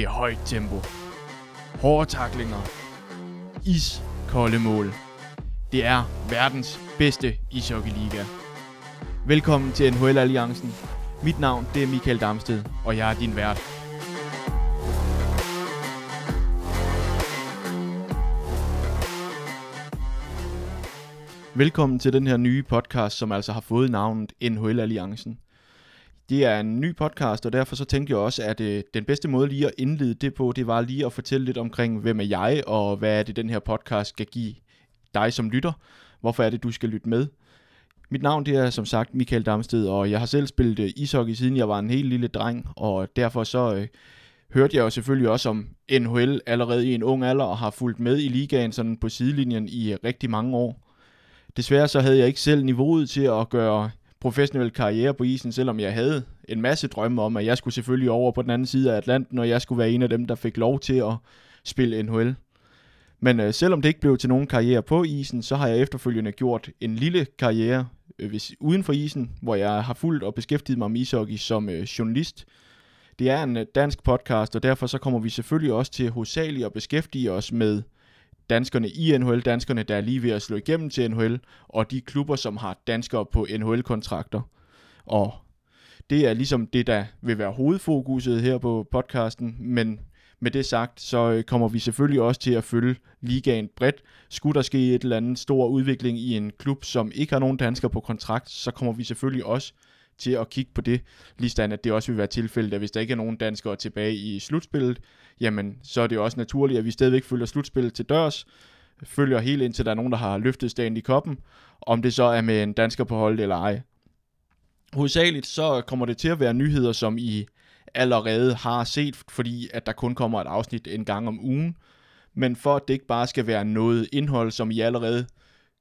Det er højt tempo. Hårde taklinger. Iskolde mål. Det er verdens bedste ishockeyliga. Velkommen til NHL Alliancen. Mit navn det er Michael Damsted, og jeg er din vært. Velkommen til den her nye podcast, som altså har fået navnet NHL Alliancen. Det er en ny podcast, og derfor så tænkte jeg også, at øh, den bedste måde lige at indlede det på, det var lige at fortælle lidt omkring, hvem er jeg, og hvad er det, den her podcast skal give dig som lytter. Hvorfor er det, du skal lytte med? Mit navn det er som sagt Michael Damsted, og jeg har selv spillet øh, ishockey, siden jeg var en helt lille dreng, og derfor så øh, hørte jeg jo selvfølgelig også om NHL allerede i en ung alder, og har fulgt med i ligaen sådan på sidelinjen i øh, rigtig mange år. Desværre så havde jeg ikke selv niveauet til at gøre professionel karriere på isen, selvom jeg havde en masse drømme om, at jeg skulle selvfølgelig over på den anden side af Atlanten, og jeg skulle være en af dem, der fik lov til at spille NHL. Men øh, selvom det ikke blev til nogen karriere på isen, så har jeg efterfølgende gjort en lille karriere øh, hvis, uden for isen, hvor jeg har fulgt og beskæftiget mig med ishockey som øh, journalist. Det er en øh, dansk podcast, og derfor så kommer vi selvfølgelig også til hovedsageligt at beskæftige os med danskerne i NHL, danskerne, der er lige ved at slå igennem til NHL, og de klubber, som har danskere på NHL-kontrakter. Og det er ligesom det, der vil være hovedfokuset her på podcasten, men med det sagt, så øh, kommer vi selvfølgelig også til at følge ligaen bredt. Skulle der ske et eller andet stor udvikling i en klub, som ikke har nogen danskere på kontrakt, så kommer vi selvfølgelig også til at kigge på det, lige at det også vil være tilfældet, at hvis der ikke er nogen danskere tilbage i slutspillet, jamen så er det også naturligt, at vi stadigvæk følger slutspillet til dørs, følger helt indtil der er nogen, der har løftet stagen i koppen, om det så er med en dansker på holdet eller ej. Hovedsageligt så kommer det til at være nyheder, som I allerede har set, fordi at der kun kommer et afsnit en gang om ugen. Men for at det ikke bare skal være noget indhold, som I allerede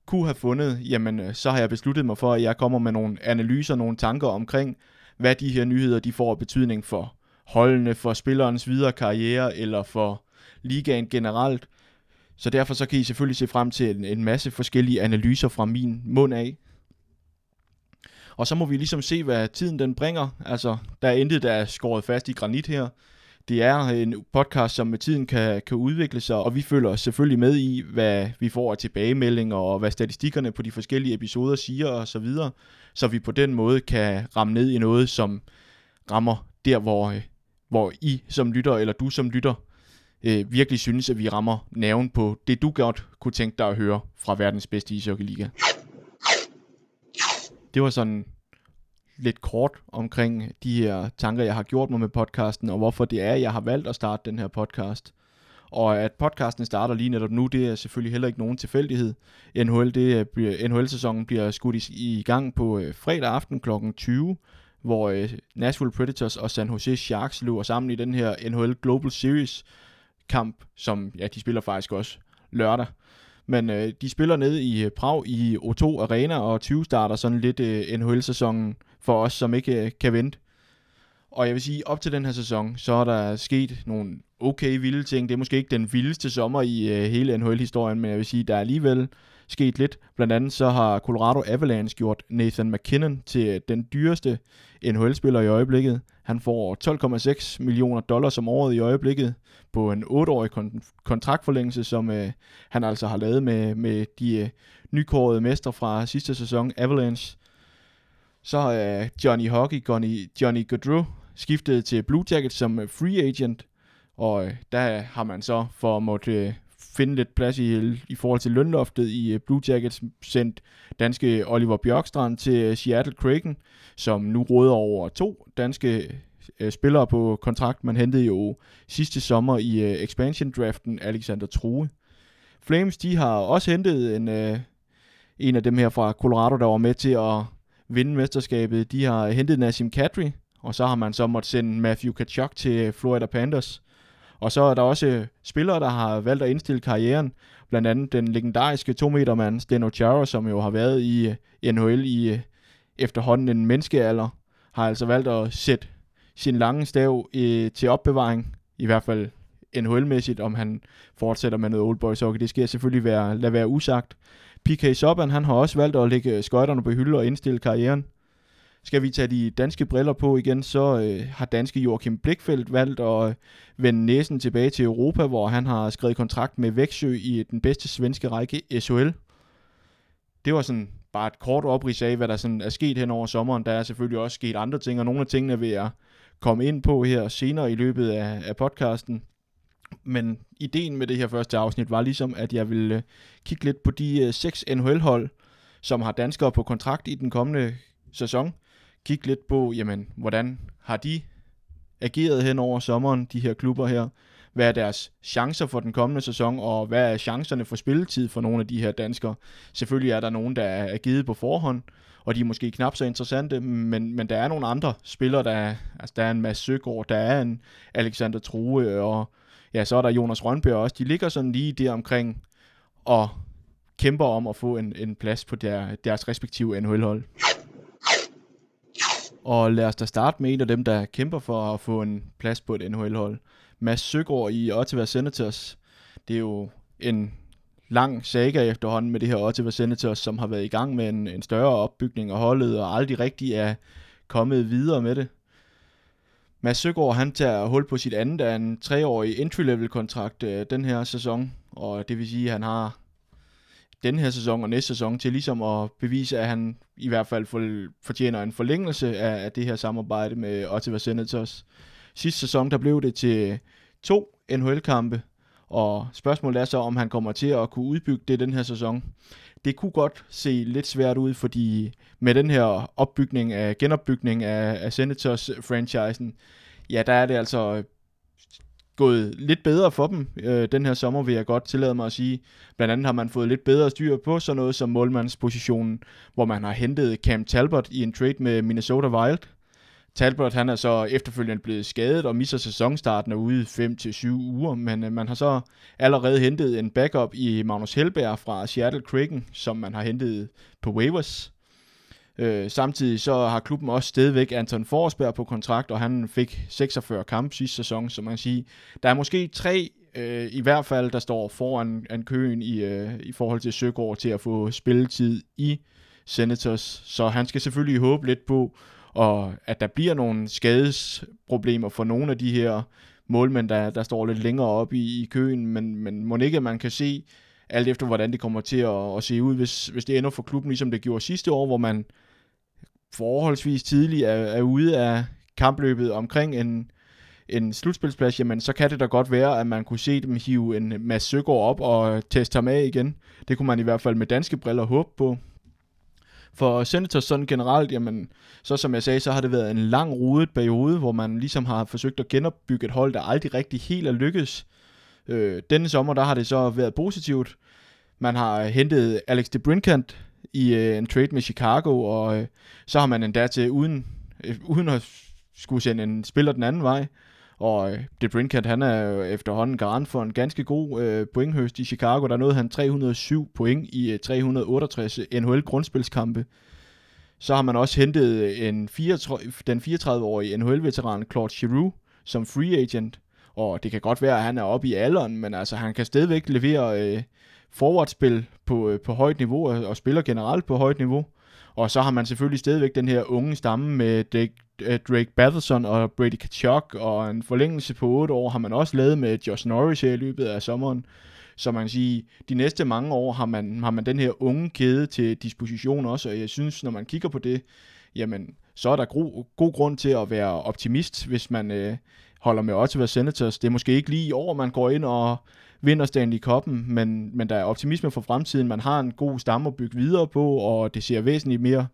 kunne have fundet, jamen øh, så har jeg besluttet mig for, at jeg kommer med nogle analyser, nogle tanker omkring, hvad de her nyheder de får betydning for holdene, for spillerens videre karriere eller for ligaen generelt. Så derfor så kan I selvfølgelig se frem til en, en masse forskellige analyser fra min mund af. Og så må vi ligesom se, hvad tiden den bringer. Altså, der er intet, der er skåret fast i granit her. Det er en podcast, som med tiden kan, kan udvikle sig, og vi følger os selvfølgelig med i, hvad vi får af tilbagemeldinger, og hvad statistikkerne på de forskellige episoder siger og så videre, så vi på den måde kan ramme ned i noget, som rammer der, hvor, øh, hvor I som lytter, eller du som lytter, øh, virkelig synes, at vi rammer næven på det, du godt kunne tænke dig at høre fra verdens bedste ishockeyliga det var sådan lidt kort omkring de her tanker, jeg har gjort mig med podcasten, og hvorfor det er, jeg har valgt at starte den her podcast. Og at podcasten starter lige netop nu, det er selvfølgelig heller ikke nogen tilfældighed. NHL, det NHL-sæsonen bliver skudt i, i gang på øh, fredag aften kl. 20, hvor øh, Nashville Predators og San Jose Sharks løber sammen i den her NHL Global Series kamp, som ja, de spiller faktisk også lørdag. Men øh, de spiller ned i øh, Prag i O2 Arena, og 20 starter sådan lidt øh, NHL-sæsonen for os, som ikke øh, kan vente. Og jeg vil sige, op til den her sæson, så er der sket nogle okay vilde ting. Det er måske ikke den vildeste sommer i øh, hele NHL-historien, men jeg vil sige, der er alligevel sket lidt. Blandt andet så har Colorado Avalanche gjort Nathan McKinnon til øh, den dyreste NHL-spiller i øjeblikket. Han får 12,6 millioner dollars om året i øjeblikket på en 8-årig kon- kontraktforlængelse, som øh, han altså har lavet med, med de øh, nykårede mestre fra sidste sæson, Avalanche. Så har øh, Johnny Hockey, Johnny, Johnny Gaudreau, skiftet til Blue Jackets som free agent, og øh, der har man så for at måtte øh, finde lidt plads i, i forhold til lønloftet i øh, Blue Jackets, sendt danske Oliver Bjørkstrand til øh, Seattle Kraken, som nu råder over to danske øh, spillere på kontrakt. Man hentede jo sidste sommer i expansion-draften Alexander True. Flames, de har også hentet en, en af dem her fra Colorado, der var med til at vinde mesterskabet. De har hentet Nassim Kadri, og så har man så måtte sende Matthew Kachuk til Florida Panthers. Og så er der også øh, spillere, der har valgt at indstille karrieren. Blandt andet den legendariske 2 meter mand Steno Chara, som jo har været i øh, NHL i øh, efterhånden en menneskealder, har altså valgt at sætte sin lange stav i, til opbevaring, i hvert fald NHL-mæssigt, om han fortsætter med noget old boys hockey. Det skal selvfølgelig være, lade være usagt. PK Subban, han har også valgt at lægge skøjterne på hylde og indstille karrieren skal vi tage de danske briller på igen, så øh, har danske Joachim Blikfeldt valgt at øh, vende næsen tilbage til Europa, hvor han har skrevet kontrakt med Væksø i øh, den bedste svenske række, SHL. Det var sådan bare et kort oprids af, hvad der sådan er sket hen over sommeren. Der er selvfølgelig også sket andre ting, og nogle af tingene vil jeg komme ind på her senere i løbet af, af podcasten. Men ideen med det her første afsnit var ligesom, at jeg ville øh, kigge lidt på de øh, seks NHL-hold, som har danskere på kontrakt i den kommende sæson. Kigge lidt på, jamen, hvordan har de ageret hen over sommeren, de her klubber her. Hvad er deres chancer for den kommende sæson, og hvad er chancerne for spilletid for nogle af de her danskere? Selvfølgelig er der nogen, der er givet på forhånd, og de er måske knap så interessante, men, men der er nogle andre spillere, der er, altså der er en Mads Søgaard, der er en Alexander True, og ja, så er der Jonas Rønberg også. De ligger sådan lige der omkring og kæmper om at få en, en plads på der, deres respektive NHL-hold. Og lad os da starte med en af dem, der kæmper for at få en plads på et NHL-hold. Mads Søgaard i Ottawa Senators. Det er jo en lang saga efterhånden med det her Ottawa Senators, som har været i gang med en, en større opbygning af holdet, og aldrig rigtig er kommet videre med det. Mads Søgaard, han tager hul på sit andet af en treårig entry-level-kontrakt øh, den her sæson, og det vil sige, at han har den her sæson og næste sæson til ligesom at bevise, at han i hvert fald fortjener en forlængelse af, af det her samarbejde med Ottawa Senators. Sidste sæson, der blev det til to NHL-kampe, og spørgsmålet er så, om han kommer til at kunne udbygge det den her sæson. Det kunne godt se lidt svært ud, fordi med den her opbygning af, genopbygning af, af Senators-franchisen, ja, der er det altså gået lidt bedre for dem øh, den her sommer, vil jeg godt tillade mig at sige. Blandt andet har man fået lidt bedre styr på sådan noget som målmandspositionen, hvor man har hentet Cam Talbot i en trade med Minnesota Wild. Talbot han er så efterfølgende blevet skadet og misser sæsonstarten og ude 5-7 uger, men øh, man har så allerede hentet en backup i Magnus Helberg fra Seattle Kraken, som man har hentet på waivers. Øh, samtidig så har klubben også stadigvæk Anton Forsberg på kontrakt, og han fik 46 kampe sidste sæson, så man kan sige, der er måske tre øh, i hvert fald, der står foran en køen i, øh, i forhold til Søgaard til at få spilletid i Senators, så han skal selvfølgelig håbe lidt på, og at der bliver nogle skadesproblemer for nogle af de her målmænd, der, der står lidt længere op i, i køen, men, men må ikke, at man kan se, alt efter hvordan det kommer til at, at se ud, hvis, hvis det ender for klubben, ligesom det gjorde sidste år, hvor man forholdsvis tidligt er, er ude af kampløbet omkring en, en slutspilsplads, jamen så kan det da godt være, at man kunne se dem hive en masse Søgaard op og teste ham af igen. Det kunne man i hvert fald med danske briller håbe på. For Senators sådan generelt, jamen, så som jeg sagde, så har det været en lang rodet periode, hvor man ligesom har forsøgt at genopbygge et hold, der aldrig rigtig helt er lykkedes. Øh, denne sommer, der har det så været positivt. Man har hentet Alex DeBrinkant, i øh, en trade med Chicago, og øh, så har man endda til, uden, øh, uden at skulle sende en spiller den anden vej, og øh, han er jo efterhånden garant for en ganske god øh, pointhøst i Chicago. Der nåede han 307 point i øh, 368 NHL-grundspilskampe. Så har man også hentet en 34, den 34-årige NHL-veteran Claude Giroux som free agent. Og det kan godt være, at han er oppe i alderen, men altså han kan stadigvæk levere øh, forwardspil på, øh, på højt niveau, og, og spiller generelt på højt niveau. Og så har man selvfølgelig stadigvæk den her unge stamme med Drake, øh, Drake Batherson og Brady Kachuk, og en forlængelse på 8 år har man også lavet med Josh Norris her i løbet af sommeren. Så man kan sige, de næste mange år har man, har man den her unge kæde til disposition også, og jeg synes, når man kigger på det, jamen, så er der god, god grund til at være optimist, hvis man øh, holder med Ottawa Senators. Det er måske ikke lige i år, man går ind og vinder Stanley Cup'en, men, men der er optimisme for fremtiden. Man har en god stamme at bygge videre på, og det ser væsentligt mere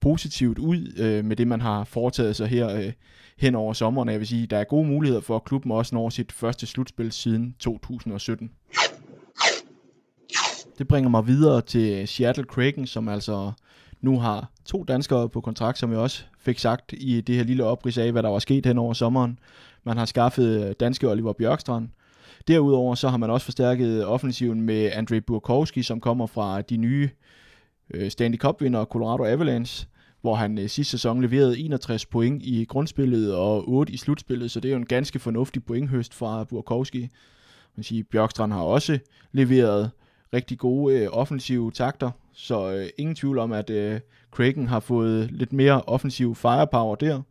positivt ud øh, med det, man har foretaget sig her øh, hen over sommeren. Jeg vil sige, der er gode muligheder for, at klubben også når sit første slutspil siden 2017. Det bringer mig videre til Seattle Kraken, som altså nu har to danskere på kontrakt, som jeg også fik sagt i det her lille oprids af, hvad der var sket hen over sommeren. Man har skaffet øh, danske Oliver Bjørkstrand, Derudover så har man også forstærket offensiven med Andrei Burkowski, som kommer fra de nye øh, Stanley Cup-vinder Colorado Avalanche, hvor han øh, sidste sæson leverede 61 point i grundspillet og 8 i slutspillet, så det er jo en ganske fornuftig pointhøst fra Burkowski. Man siger, Bjørkstrand har også leveret rigtig gode øh, offensive takter, så øh, ingen tvivl om, at øh, Kraken har fået lidt mere offensiv firepower der.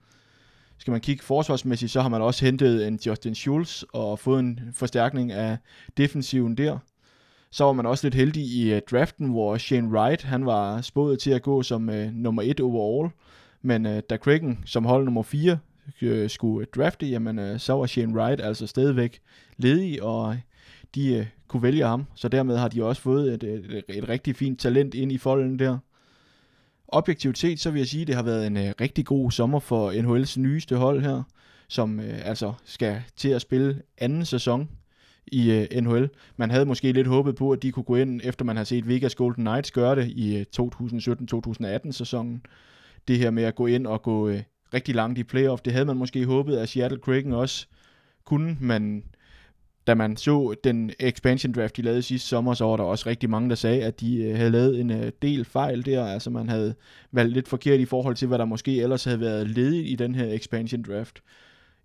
Skal man kigge forsvarsmæssigt, så har man også hentet en Justin Schultz og fået en forstærkning af defensiven der. Så var man også lidt heldig i uh, draften, hvor Shane Wright, han var spået til at gå som uh, nummer 1 overall. Men uh, da Kraken som hold nummer 4 uh, skulle drafte, jamen uh, så var Shane Wright altså stadigvæk ledig, og de uh, kunne vælge ham. Så dermed har de også fået et, et, et, et rigtig fint talent ind i folden der. Objektivt set, så vil jeg sige, at det har været en øh, rigtig god sommer for NHL's nyeste hold her, som øh, altså skal til at spille anden sæson i øh, NHL. Man havde måske lidt håbet på, at de kunne gå ind, efter man har set Vegas Golden Knights gøre det i øh, 2017-2018 sæsonen. Det her med at gå ind og gå øh, rigtig langt i playoff, det havde man måske håbet, at Seattle Kraken også kunne, men da man så den expansion draft, de lavede sidste sommer, så var der også rigtig mange, der sagde, at de øh, havde lavet en øh, del fejl der. Altså man havde valgt lidt forkert i forhold til, hvad der måske ellers havde været ledigt i den her expansion draft.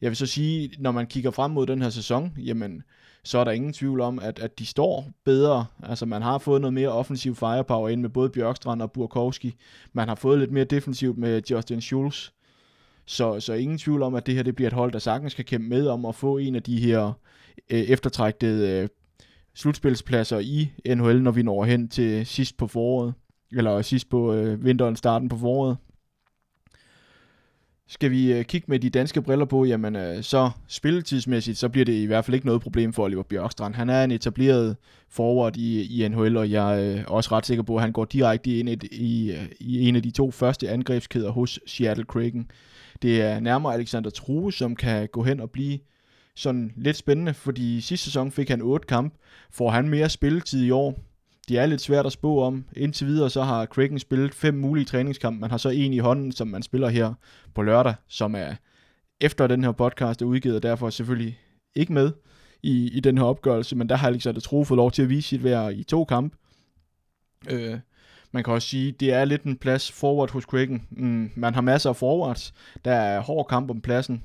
Jeg vil så sige, når man kigger frem mod den her sæson, jamen, så er der ingen tvivl om, at, at de står bedre. Altså man har fået noget mere offensiv firepower ind med både Bjørkstrand og Burkowski. Man har fået lidt mere defensivt med Justin Schultz. Så, så ingen tvivl om, at det her det bliver et hold, der sagtens kan kæmpe med om at få en af de her øh, eftertrægtede øh, slutspilspladser i NHL, når vi når hen til sidst på foråret. Eller sidst på øh, vinteren, starten på foråret. Skal vi øh, kigge med de danske briller på, jamen øh, så spilletidsmæssigt, så bliver det i hvert fald ikke noget problem for Oliver Bjørkstrand. Han er en etableret forward i, i NHL, og jeg øh, er også ret sikker på, at han går direkte ind i, i, øh, i en af de to første angrebskæder hos Seattle Kraken. Det er nærmere Alexander True, som kan gå hen og blive sådan lidt spændende, fordi sidste sæson fik han 8 kamp. Får han mere spilletid i år, det er lidt svært at spå om. Indtil videre så har Kraken spillet fem mulige træningskampe. Man har så en i hånden, som man spiller her på lørdag, som er efter den her podcast er udgivet, og derfor selvfølgelig ikke med i, i den her opgørelse, men der har Alexander Tro fået lov til at vise sit værd i to kampe. Øh, man kan også sige, det er lidt en plads forward hos Kraken. Mm, man har masser af forwards. Der er hård kamp om pladsen.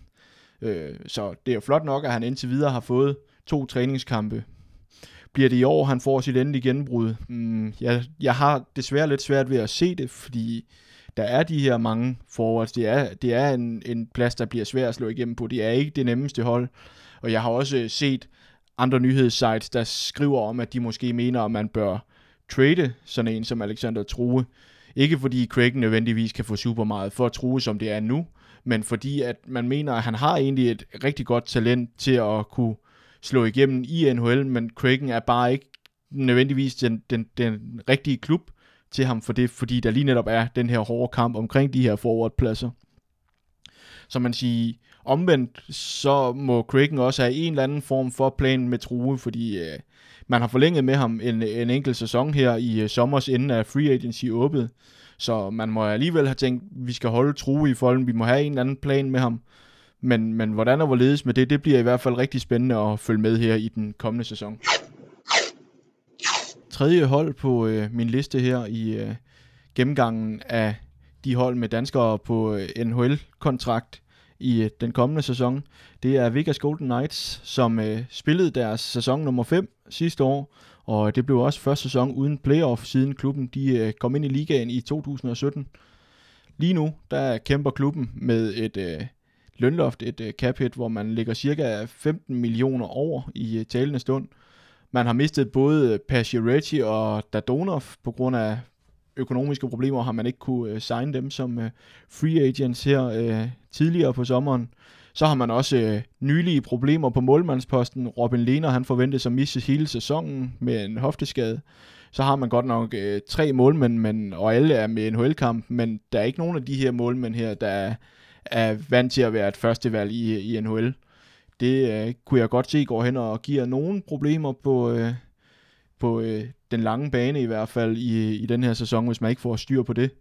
Øh, så det er jo flot nok, at han indtil videre har fået to træningskampe bliver det i år, han får sit endelige gennembrud? Mm, jeg, jeg har desværre lidt svært ved at se det, fordi der er de her mange forwards. Det er, det er en, en plads, der bliver svær at slå igennem på. Det er ikke det nemmeste hold. Og jeg har også set andre nyhedssites, der skriver om, at de måske mener, at man bør trade sådan en som Alexander True. Ikke fordi Craig nødvendigvis kan få super meget for true, som det er nu, men fordi at man mener, at han har egentlig et rigtig godt talent til at kunne slå igennem i NHL, men Kraken er bare ikke nødvendigvis den, den, den rigtige klub til ham for det, fordi der lige netop er den her hårde kamp omkring de her forwardpladser. Så man siger, omvendt, så må Kraken også have en eller anden form for plan med True, fordi øh, man har forlænget med ham en, en enkelt sæson her i øh, sommers, inden af free agency åbnet. Så man må alligevel have tænkt, vi skal holde True i folden, vi må have en eller anden plan med ham. Men, men hvordan og hvorledes med det, det bliver i hvert fald rigtig spændende at følge med her i den kommende sæson. Tredje hold på øh, min liste her i øh, gennemgangen af de hold med danskere på øh, NHL-kontrakt i øh, den kommende sæson, det er Vegas Golden Knights, som øh, spillede deres sæson nummer 5 sidste år, og det blev også første sæson uden playoff, siden klubben de øh, kom ind i ligaen i 2017. Lige nu, der kæmper klubben med et øh, lønloft, et øh, cap hit, hvor man ligger cirka 15 millioner over i øh, talende stund. Man har mistet både øh, Pacioretty og Dadonov på grund af økonomiske problemer, har man ikke kunne øh, signe dem som øh, free agents her øh, tidligere på sommeren. Så har man også øh, nylige problemer på målmandsposten. Robin Lehner, han forventes at misse hele sæsonen med en hofteskade. Så har man godt nok øh, tre målmænd, men, og alle er med en NHL-kamp, men der er ikke nogen af de her målmænd her, der er er vant til at være et førstevalg i, i NHL. Det øh, kunne jeg godt se går hen og giver nogle problemer på, øh, på øh, den lange bane i hvert fald i, i den her sæson, hvis man ikke får styr på det.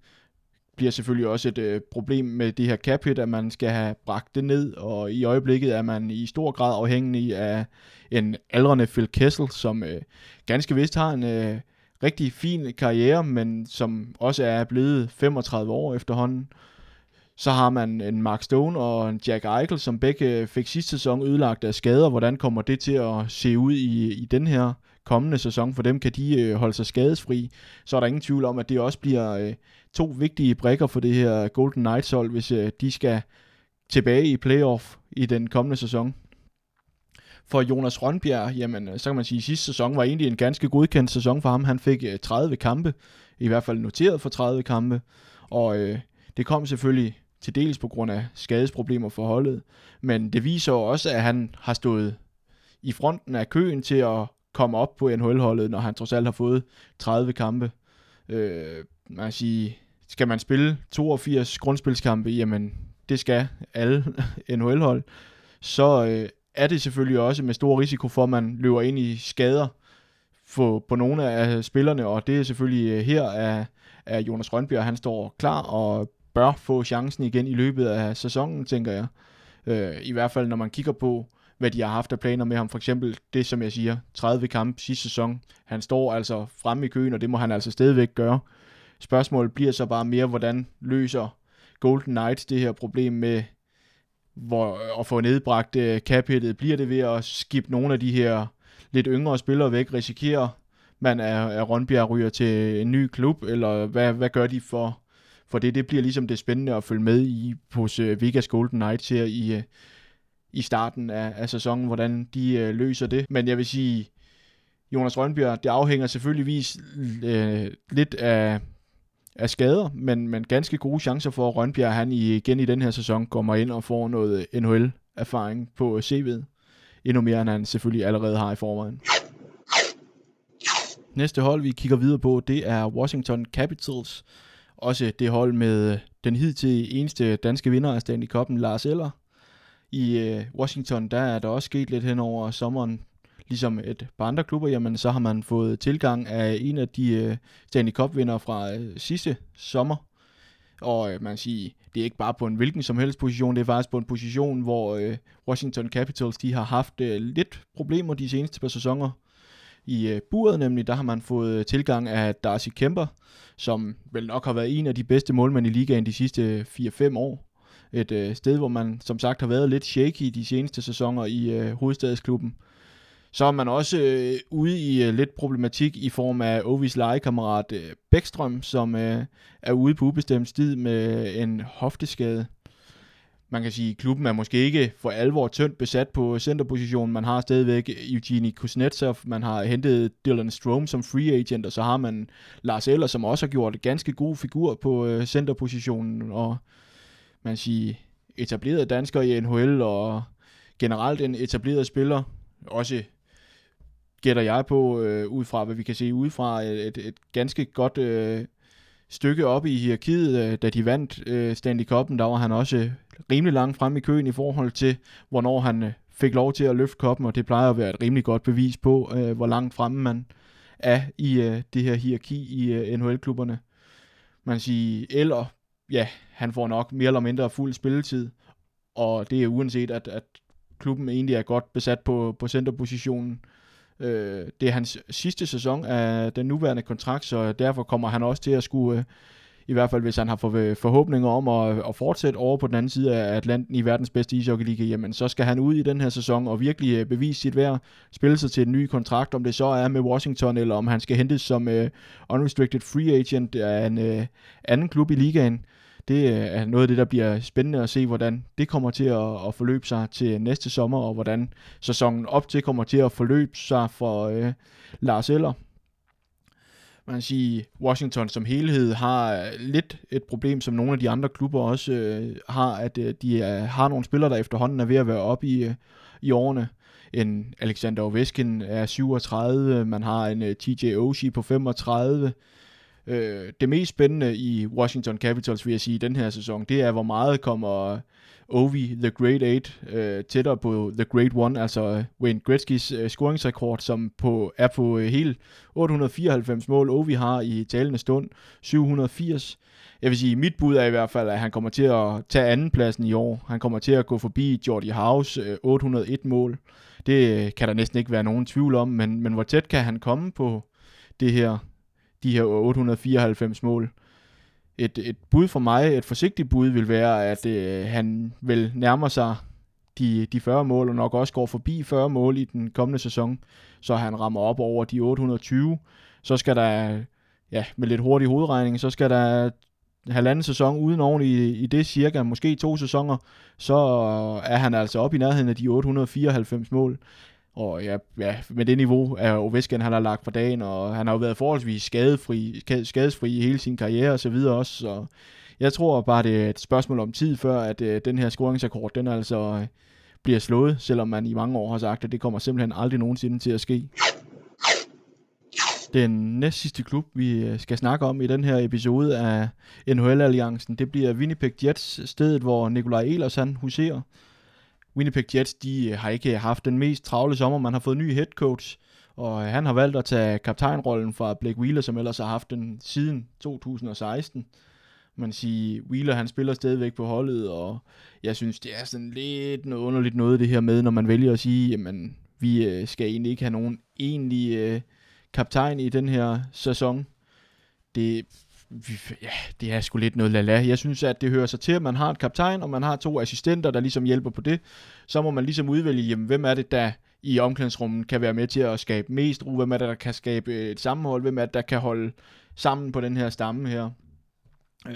Bliver selvfølgelig også et øh, problem med det her cap hit, at man skal have bragt det ned, og i øjeblikket er man i stor grad afhængig af en aldrende Phil Kessel, som øh, ganske vist har en øh, rigtig fin karriere, men som også er blevet 35 år efterhånden. Så har man en Mark Stone og en Jack Eichel, som begge øh, fik sidste sæson ødelagt af skader. Hvordan kommer det til at se ud i, i den her kommende sæson. For dem kan de øh, holde sig skadesfri. Så er der ingen tvivl om, at det også bliver øh, to vigtige brækker for det her Golden Knights hold, hvis øh, de skal tilbage i playoff i den kommende sæson. For Jonas Rønbjerg, jamen, øh, så kan man sige, at sidste sæson var egentlig en ganske godkendt sæson for ham. Han fik øh, 30 kampe, i hvert fald noteret for 30 kampe, og øh, det kom selvfølgelig til dels på grund af skadesproblemer for holdet, men det viser også, at han har stået i fronten af køen til at komme op på NHL-holdet, når han trods alt har fået 30 kampe. Øh, man kan sige, skal man spille 82 grundspilskampe, jamen det skal alle NHL-hold, så øh, er det selvfølgelig også med stor risiko for, at man løber ind i skader på, på nogle af spillerne, og det er selvfølgelig øh, her, at, at Jonas Rønbjerg han står klar og bør få chancen igen i løbet af sæsonen, tænker jeg. Øh, I hvert fald, når man kigger på, hvad de har haft af planer med ham. For eksempel det, som jeg siger, 30 kampe sidste sæson. Han står altså fremme i køen, og det må han altså stadigvæk gøre. Spørgsmålet bliver så bare mere, hvordan løser Golden Knights det her problem med hvor, at få nedbragt øh, uh, cap Bliver det ved at skifte nogle af de her lidt yngre spillere væk? Risikerer man, at, at Rønbjerg ryger til en ny klub, eller hvad, hvad gør de for, for det? Det bliver ligesom det spændende at følge med i hos uh, Vegas Golden Knights her i, uh, i starten af, af sæsonen, hvordan de øh, løser det. Men jeg vil sige, Jonas Rønbjerg, det afhænger selvfølgeligvis øh, lidt af, af skader, men, men ganske gode chancer for, at Rønbjerg han igen i den her sæson kommer ind og får noget NHL-erfaring på CV'et. Endnu mere, end han selvfølgelig allerede har i forvejen. Næste hold, vi kigger videre på, det er Washington Capitals. Også det hold med den hidtil eneste danske vinder af Stanley Cup'en, Lars Eller. I øh, Washington, der er der også sket lidt hen over sommeren ligesom et par andre klubber, jamen så har man fået tilgang af en af de øh, Stanley Cup-vinder fra øh, sidste sommer. Og øh, man siger, det er ikke bare på en hvilken som helst position, det er faktisk på en position, hvor øh, Washington Capitals de har haft øh, lidt problemer de seneste par sæsoner. I øh, buret nemlig, der har man fået tilgang af Darcy Kemper, som vel nok har været en af de bedste målmænd i ligaen de sidste 4-5 år. Et øh, sted, hvor man som sagt har været lidt shaky de seneste sæsoner i øh, hovedstadsklubben så er man også øh, ude i øh, lidt problematik i form af Ovis legekammerat øh, Bækstrøm, som øh, er ude på ubestemt tid med en hofteskade. Man kan sige, at klubben er måske ikke for alvor tyndt besat på centerpositionen. Man har stadigvæk Eugeni Kuznetsov, man har hentet Dylan Strom som free agent, og så har man Lars Eller, som også har gjort en ganske god figur på øh, centerpositionen, og man siger etablerede danskere i NHL, og generelt en etableret spiller, også gætter jeg på, øh, ud fra hvad vi kan se udefra, øh, et, et ganske godt øh, stykke op i hierarkiet, øh, da de vandt øh, Stanley Cup'en, der var han også øh, rimelig langt frem i køen i forhold til, hvornår han øh, fik lov til at løfte koppen, og det plejer at være et rimelig godt bevis på, øh, hvor langt fremme man er i øh, det her hierarki i øh, NHL-klubberne. Man siger, eller ja, han får nok mere eller mindre fuld spilletid, og det er uanset, at, at klubben egentlig er godt besat på, på centerpositionen. Øh, det er hans sidste sæson af den nuværende kontrakt, så derfor kommer han også til at skulle, øh, i hvert fald hvis han har forhåbninger om at, at fortsætte over på den anden side af Atlanten i verdens bedste ishockeyliga, jamen så skal han ud i den her sæson og virkelig øh, bevise sit værd, spille sig til en ny kontrakt, om det så er med Washington, eller om han skal hentes som øh, unrestricted free agent af en øh, anden klub i ligaen det øh, er noget af det, der bliver spændende at se, hvordan det kommer til at, at forløbe sig til næste sommer, og hvordan sæsonen op til kommer til at forløbe sig for øh, Lars Eller. Man kan sige, Washington som helhed har øh, lidt et problem, som nogle af de andre klubber også øh, har, at øh, de er, har nogle spillere, der efterhånden er ved at være oppe i, øh, i årene. En Alexander Ovechkin er 37, man har en øh, TJ Oshie på 35, Øh, det mest spændende i Washington Capitals, vil jeg sige, i den her sæson, det er, hvor meget kommer Ovi, The Great Eight, øh, tættere på The Great One, altså Wayne Gretzky's øh, scoringsrekord, som på, er på øh, helt 894 mål. Ovi har i talende stund 780. Jeg vil sige, mit bud er i hvert fald, at han kommer til at tage andenpladsen i år. Han kommer til at gå forbi Jordi House, øh, 801 mål. Det øh, kan der næsten ikke være nogen tvivl om, men, men hvor tæt kan han komme på det her de her 894 mål. Et, et bud for mig, et forsigtigt bud, vil være, at øh, han vil nærme sig de, de 40 mål, og nok også går forbi 40 mål i den kommende sæson, så han rammer op over de 820. Så skal der, ja, med lidt hurtig hovedregning, så skal der halvanden sæson uden oven i, i det cirka, måske to sæsoner, så er han altså op i nærheden af de 894 mål. Og ja, ja med det niveau er Ovechkin, han har lagt for dagen, og han har jo været forholdsvis skadefri, skadesfri i hele sin karriere og så videre også, så jeg tror bare, det er et spørgsmål om tid, før at øh, den her scoringsrekord, den altså øh, bliver slået, selvom man i mange år har sagt, at det kommer simpelthen aldrig nogensinde til at ske. Den næst sidste klub, vi øh, skal snakke om i den her episode af NHL-alliancen, det bliver Winnipeg Jets, stedet hvor Nikolaj Ehlers han huserer. Winnipeg Jets, de øh, har ikke haft den mest travle sommer. Man har fået ny head coach, og øh, han har valgt at tage kaptajnrollen fra Blake Wheeler, som ellers har haft den siden 2016 man siger, Wheeler han spiller stadigvæk på holdet, og jeg synes, det er sådan lidt noget underligt noget det her med, når man vælger at sige, jamen, vi øh, skal egentlig ikke have nogen egentlig øh, kaptajn i den her sæson. Det, ja, det er sgu lidt noget lala. Jeg synes, at det hører sig til, at man har et kaptajn, og man har to assistenter, der ligesom hjælper på det. Så må man ligesom udvælge, jamen, hvem er det, der i omklædningsrummet kan være med til at skabe mest ro, hvem er det, der kan skabe øh, et sammenhold, hvem er det, der kan holde sammen på den her stamme her. Øh,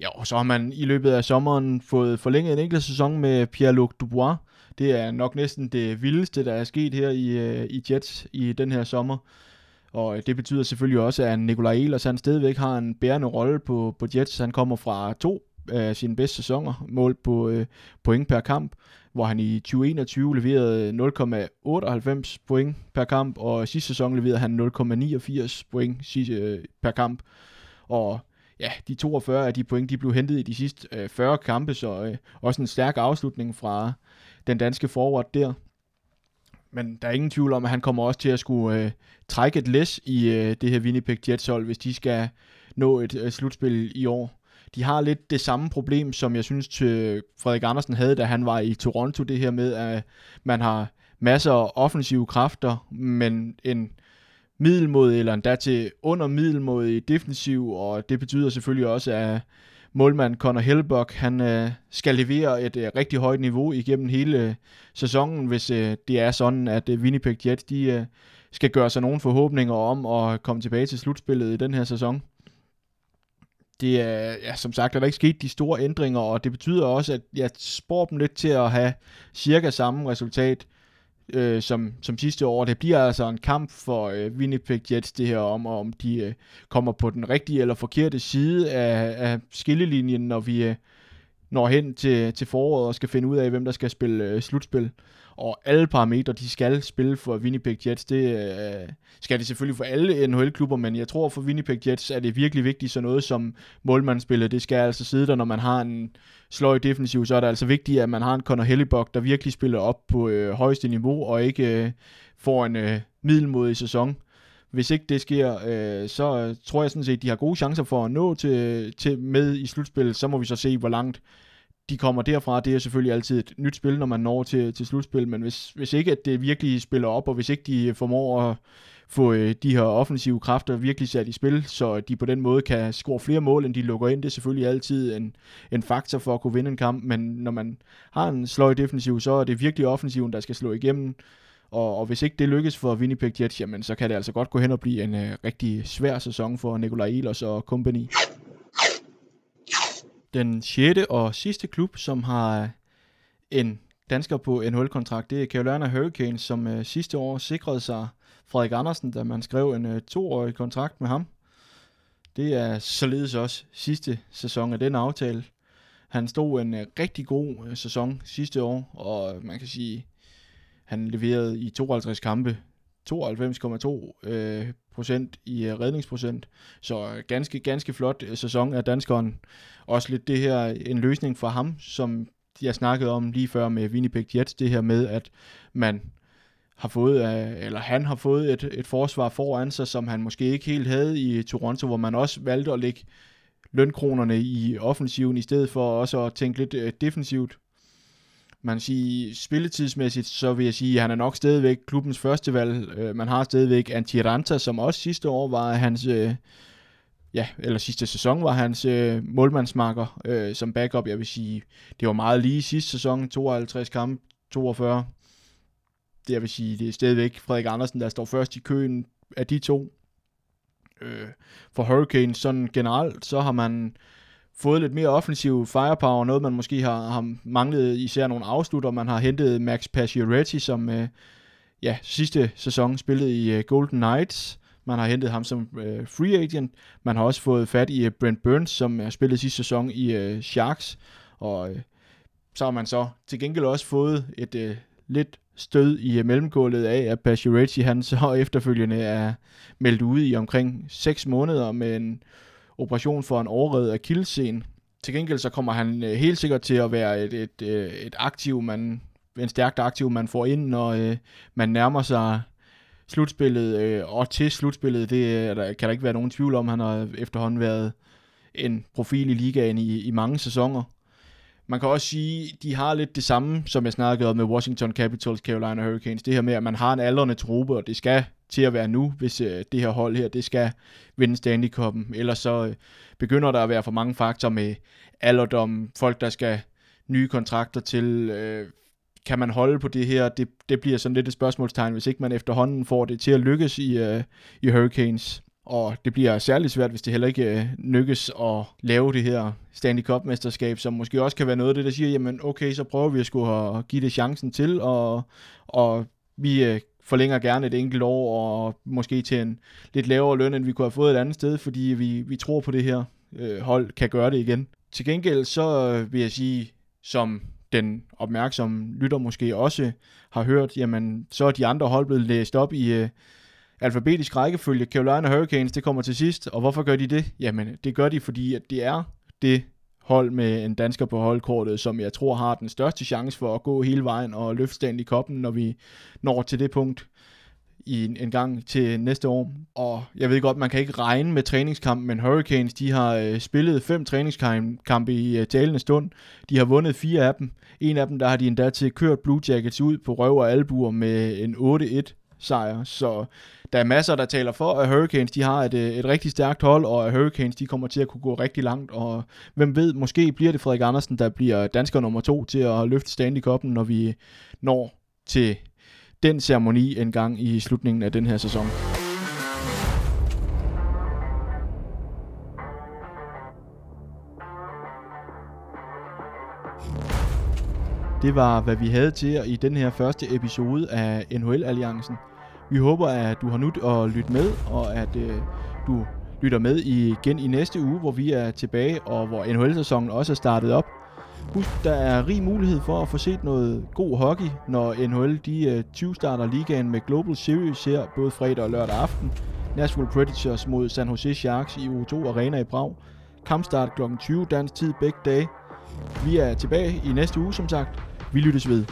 ja, og så har man i løbet af sommeren fået forlænget en enkelt sæson med Pierre-Luc Dubois. Det er nok næsten det vildeste, der er sket her i, øh, i Jets i den her sommer. Og øh, det betyder selvfølgelig også, at Nikolaj Ehlers han stadigvæk har en bærende rolle på, på Jets. Han kommer fra to af sine bedste sæsoner, målt på øh, point per kamp, hvor han i 2021 leverede 0,98 point per kamp, og sidste sæson leverede han 0,89 point øh, per kamp. Og ja, de 42 af de point, de blev hentet i de sidste øh, 40 kampe, så øh, også en stærk afslutning fra den danske forward der. Men der er ingen tvivl om, at han kommer også til at skulle øh, trække et læs i øh, det her Winnipeg Jets hold, hvis de skal nå et øh, slutspil i år. De har lidt det samme problem, som jeg synes, til Frederik Andersen havde, da han var i Toronto, det her med, at man har masser af offensive kræfter, men en middelmodig eller endda til under middelmodig defensiv, og det betyder selvfølgelig også, at målmand Conor Helbock, han øh, skal levere et øh, rigtig højt niveau igennem hele øh, sæsonen, hvis øh, det er sådan, at øh, Winnipeg Jets de, øh, skal gøre sig nogle forhåbninger om at komme tilbage til slutspillet i den her sæson. Det er, ja, som sagt, er der ikke sket de store ændringer, og det betyder også, at jeg spår dem lidt til at have cirka samme resultat øh, som, som sidste år. Det bliver altså en kamp for øh, Winnipeg Jets det her om, om de øh, kommer på den rigtige eller forkerte side af, af skillelinjen, når vi øh, når hen til, til foråret og skal finde ud af, hvem der skal spille øh, slutspil og alle parametre, de skal spille for Winnipeg Jets. Det øh, skal det selvfølgelig for alle NHL-klubber, men jeg tror for Winnipeg Jets er det virkelig vigtigt, så noget som målmandsspillet, det skal altså sidde der, når man har en sløj defensiv, så er det altså vigtigt, at man har en Connor Hellebuck, der virkelig spiller op på øh, højeste niveau, og ikke øh, får en øh, middelmodig sæson. Hvis ikke det sker, øh, så øh, tror jeg sådan set, at de har gode chancer for at nå til, til med i slutspillet. Så må vi så se, hvor langt de kommer derfra, det er selvfølgelig altid et nyt spil, når man når til, til slutspil, men hvis, hvis ikke at det virkelig spiller op, og hvis ikke de formår at få øh, de her offensive kræfter virkelig sat i spil, så de på den måde kan score flere mål, end de lukker ind, det er selvfølgelig altid en, en faktor for at kunne vinde en kamp, men når man har en sløj defensiv, så er det virkelig offensiven, der skal slå igennem, og, og hvis ikke det lykkes for Winnipeg Jets, jamen, så kan det altså godt gå hen og blive en uh, rigtig svær sæson for Nikolaj Ehlers og company. Den sjette og sidste klub, som har øh, en dansker på NHL-kontrakt, det er Carolina Hurricanes, som øh, sidste år sikrede sig Frederik Andersen, da man skrev en øh, toårig kontrakt med ham. Det er således også sidste sæson af den aftale. Han stod en øh, rigtig god øh, sæson sidste år, og øh, man kan sige, han leverede i 52 kampe 92,2 øh, procent i øh, redningsprocent. Så øh, ganske, ganske flot øh, sæson af danskeren. Også lidt det her, en løsning for ham, som jeg snakkede om lige før med Winnipeg Jets, det her med, at man har fået, eller han har fået et, et forsvar foran sig, som han måske ikke helt havde i Toronto, hvor man også valgte at lægge lønkronerne i offensiven, i stedet for også at tænke lidt defensivt man siger, spilletidsmæssigt, så vil jeg sige, at han er nok stadigvæk klubbens første valg. Øh, man har stadigvæk Antiranta, som også sidste år var hans øh, ja, eller sidste sæson var hans øh, målmandsmarker øh, som backup. Jeg vil sige, det var meget lige sidste sæson, 52 kampe, 42. Det jeg vil sige, det er stadigvæk Frederik Andersen, der står først i køen af de to. Øh, for Hurricanes sådan generelt, så har man fået lidt mere offensiv firepower, noget man måske har, har manglet især nogle afslutter. Man har hentet Max Pacioretty, som øh, ja, sidste sæson spillede i øh, Golden Knights. Man har hentet ham som øh, free agent. Man har også fået fat i øh, Brent Burns, som øh, har spillet sidste sæson i øh, Sharks. Og øh, så har man så til gengæld også fået et øh, lidt stød i øh, mellemgulvet af, at Pacioretty han så efterfølgende er meldt ude i omkring 6 måneder med en operation for en overred af. Til gengæld så kommer han øh, helt sikkert til at være et, et, øh, et aktiv, man, en stærkt aktiv, man får ind, når øh, man nærmer sig slutspillet, øh, og til slutspillet, det øh, der, kan der ikke være nogen tvivl om, han har efterhånden været en profil i ligaen i, i mange sæsoner. Man kan også sige, de har lidt det samme, som jeg snakkede om med Washington Capitals, Carolina Hurricanes. Det her med, at man har en aldrende truppe, og det skal til at være nu, hvis øh, det her hold her, det skal vinde Stanley Cup'en. Ellers så øh, begynder der at være for mange faktorer med alderdom, folk, der skal nye kontrakter til, øh, kan man holde på det her? Det, det bliver sådan lidt et spørgsmålstegn, hvis ikke man efterhånden får det til at lykkes i, øh, i Hurricanes. Og det bliver særligt svært, hvis det heller ikke øh, lykkes at lave det her Stanley Cup-mesterskab, som måske også kan være noget af det, der siger, jamen okay, så prøver vi at skulle have, give det chancen til, og, og vi øh, forlænger gerne et enkelt år, og måske til en lidt lavere løn, end vi kunne have fået et andet sted, fordi vi, vi tror på det her øh, hold kan gøre det igen. Til gengæld så vil jeg sige, som den opmærksomme lytter måske også har hørt, jamen så er de andre hold blevet læst op i øh, alfabetisk rækkefølge. Carolina Hurricanes, det kommer til sidst, og hvorfor gør de det? Jamen det gør de, fordi at det er det hold med en dansker på holdkortet, som jeg tror har den største chance for at gå hele vejen og løfte Stanley Cup'en, når vi når til det punkt i en, en gang til næste år. Og jeg ved godt, man kan ikke regne med træningskampen, men Hurricanes, de har øh, spillet fem træningskampe i øh, talende stund. De har vundet fire af dem. En af dem, der har de endda til kørt Blue Jackets ud på røv og albuer med en 8-1 sejr. Så der er masser, der taler for, at Hurricanes de har et, øh, et rigtig stærkt hold, og at Hurricanes de kommer til at kunne gå rigtig langt. Og hvem ved, måske bliver det Frederik Andersen, der bliver dansker nummer to til at løfte Stanley Cup'en, når vi når til den ceremoni en gang i slutningen af den her sæson. Det var, hvad vi havde til i den her første episode af NHL-alliancen. Vi håber, at du har nyt at lytte med, og at øh, du lytter med igen i næste uge, hvor vi er tilbage, og hvor NHL-sæsonen også er startet op. Husk, der er rig mulighed for at få set noget god hockey, når NHL de øh, 20 starter ligaen med Global Series her både fredag og lørdag aften. Nashville Predators mod San Jose Sharks i U2 Arena i Prag. Kampstart kl. 20 dansk tid begge dage. Vi er tilbage i næste uge, som sagt. Vi lyttes ved.